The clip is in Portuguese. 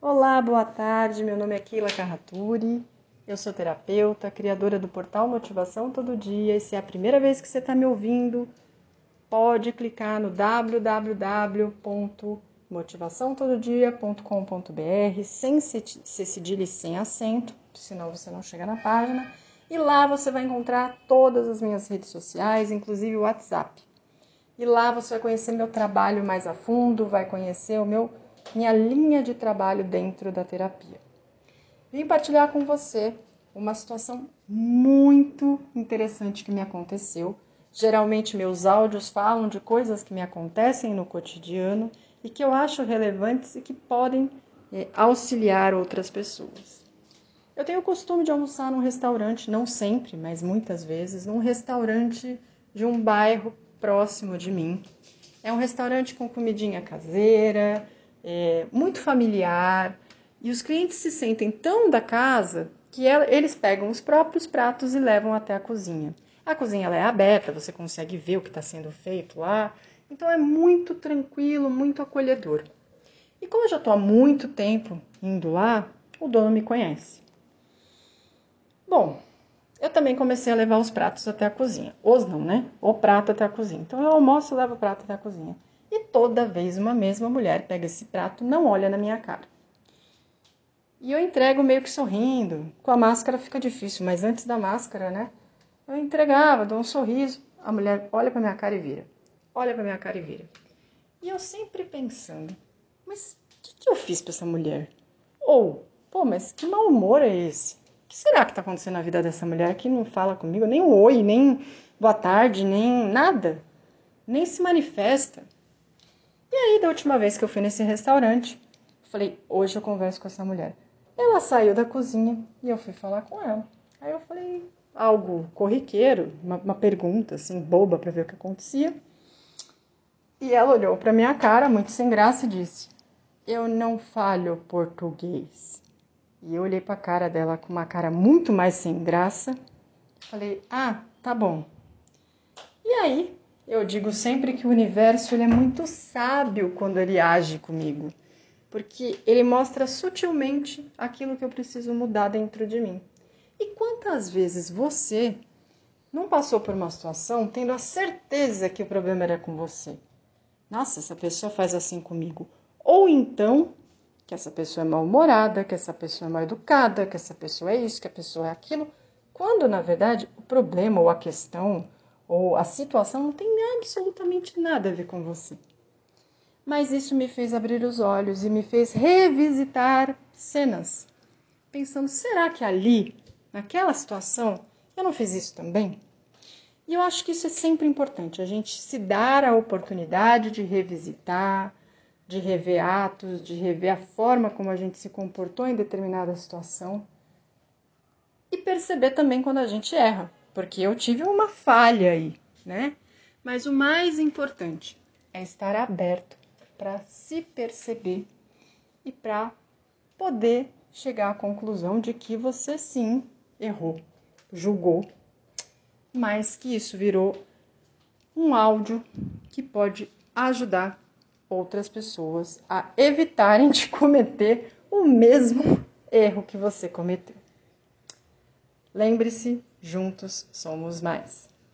Olá, boa tarde. Meu nome é Keila Carraturi. Eu sou terapeuta, criadora do portal Motivação Todo Dia. E se é a primeira vez que você está me ouvindo, pode clicar no www.motivaçãotododia.com.br sem ser cedilha e sem acento, senão você não chega na página. E lá você vai encontrar todas as minhas redes sociais, inclusive o WhatsApp. E lá você vai conhecer meu trabalho mais a fundo, vai conhecer o meu minha linha de trabalho dentro da terapia. Vim partilhar com você uma situação muito interessante que me aconteceu. Geralmente meus áudios falam de coisas que me acontecem no cotidiano e que eu acho relevantes e que podem é, auxiliar outras pessoas. Eu tenho o costume de almoçar num restaurante, não sempre, mas muitas vezes, num restaurante de um bairro próximo de mim. É um restaurante com comidinha caseira, é, muito familiar e os clientes se sentem tão da casa que eles pegam os próprios pratos e levam até a cozinha. A cozinha ela é aberta, você consegue ver o que está sendo feito lá, então é muito tranquilo, muito acolhedor. E como eu já estou há muito tempo indo lá, o dono me conhece. Bom, eu também comecei a levar os pratos até a cozinha. Os não, né? O prato até a cozinha. Então eu almoço e levo o prato até a cozinha. E toda vez uma mesma mulher pega esse prato, não olha na minha cara. E eu entrego meio que sorrindo. Com a máscara fica difícil, mas antes da máscara, né? Eu entregava, dou um sorriso. A mulher olha para minha cara e vira. Olha para minha cara e vira. E eu sempre pensando, mas o que, que eu fiz para essa mulher? Ou, pô, mas que mau humor é esse? O que será que tá acontecendo na vida dessa mulher que não fala comigo, nem um oi, nem boa tarde, nem nada, nem se manifesta? Aí, da última vez que eu fui nesse restaurante, falei, hoje eu converso com essa mulher. Ela saiu da cozinha e eu fui falar com ela. Aí eu falei algo corriqueiro, uma, uma pergunta assim, boba para ver o que acontecia. E ela olhou para minha cara, muito sem graça, e disse: Eu não falo português. E eu olhei para a cara dela com uma cara muito mais sem graça. Falei: Ah, tá bom. E aí eu digo sempre que o universo ele é muito sábio quando ele age comigo, porque ele mostra sutilmente aquilo que eu preciso mudar dentro de mim. E quantas vezes você não passou por uma situação tendo a certeza que o problema era com você? Nossa, essa pessoa faz assim comigo. Ou então que essa pessoa é mal-humorada, que essa pessoa é mal educada, que essa pessoa é isso, que a pessoa é aquilo, quando na verdade o problema ou a questão ou a situação não tem absolutamente nada a ver com você. Mas isso me fez abrir os olhos e me fez revisitar cenas, pensando: será que ali, naquela situação, eu não fiz isso também? E eu acho que isso é sempre importante, a gente se dar a oportunidade de revisitar, de rever atos, de rever a forma como a gente se comportou em determinada situação e perceber também quando a gente erra porque eu tive uma falha aí, né? Mas o mais importante é estar aberto para se perceber e para poder chegar à conclusão de que você sim errou, julgou, mas que isso virou um áudio que pode ajudar outras pessoas a evitarem de cometer o mesmo erro que você cometeu. Lembre-se, juntos somos mais.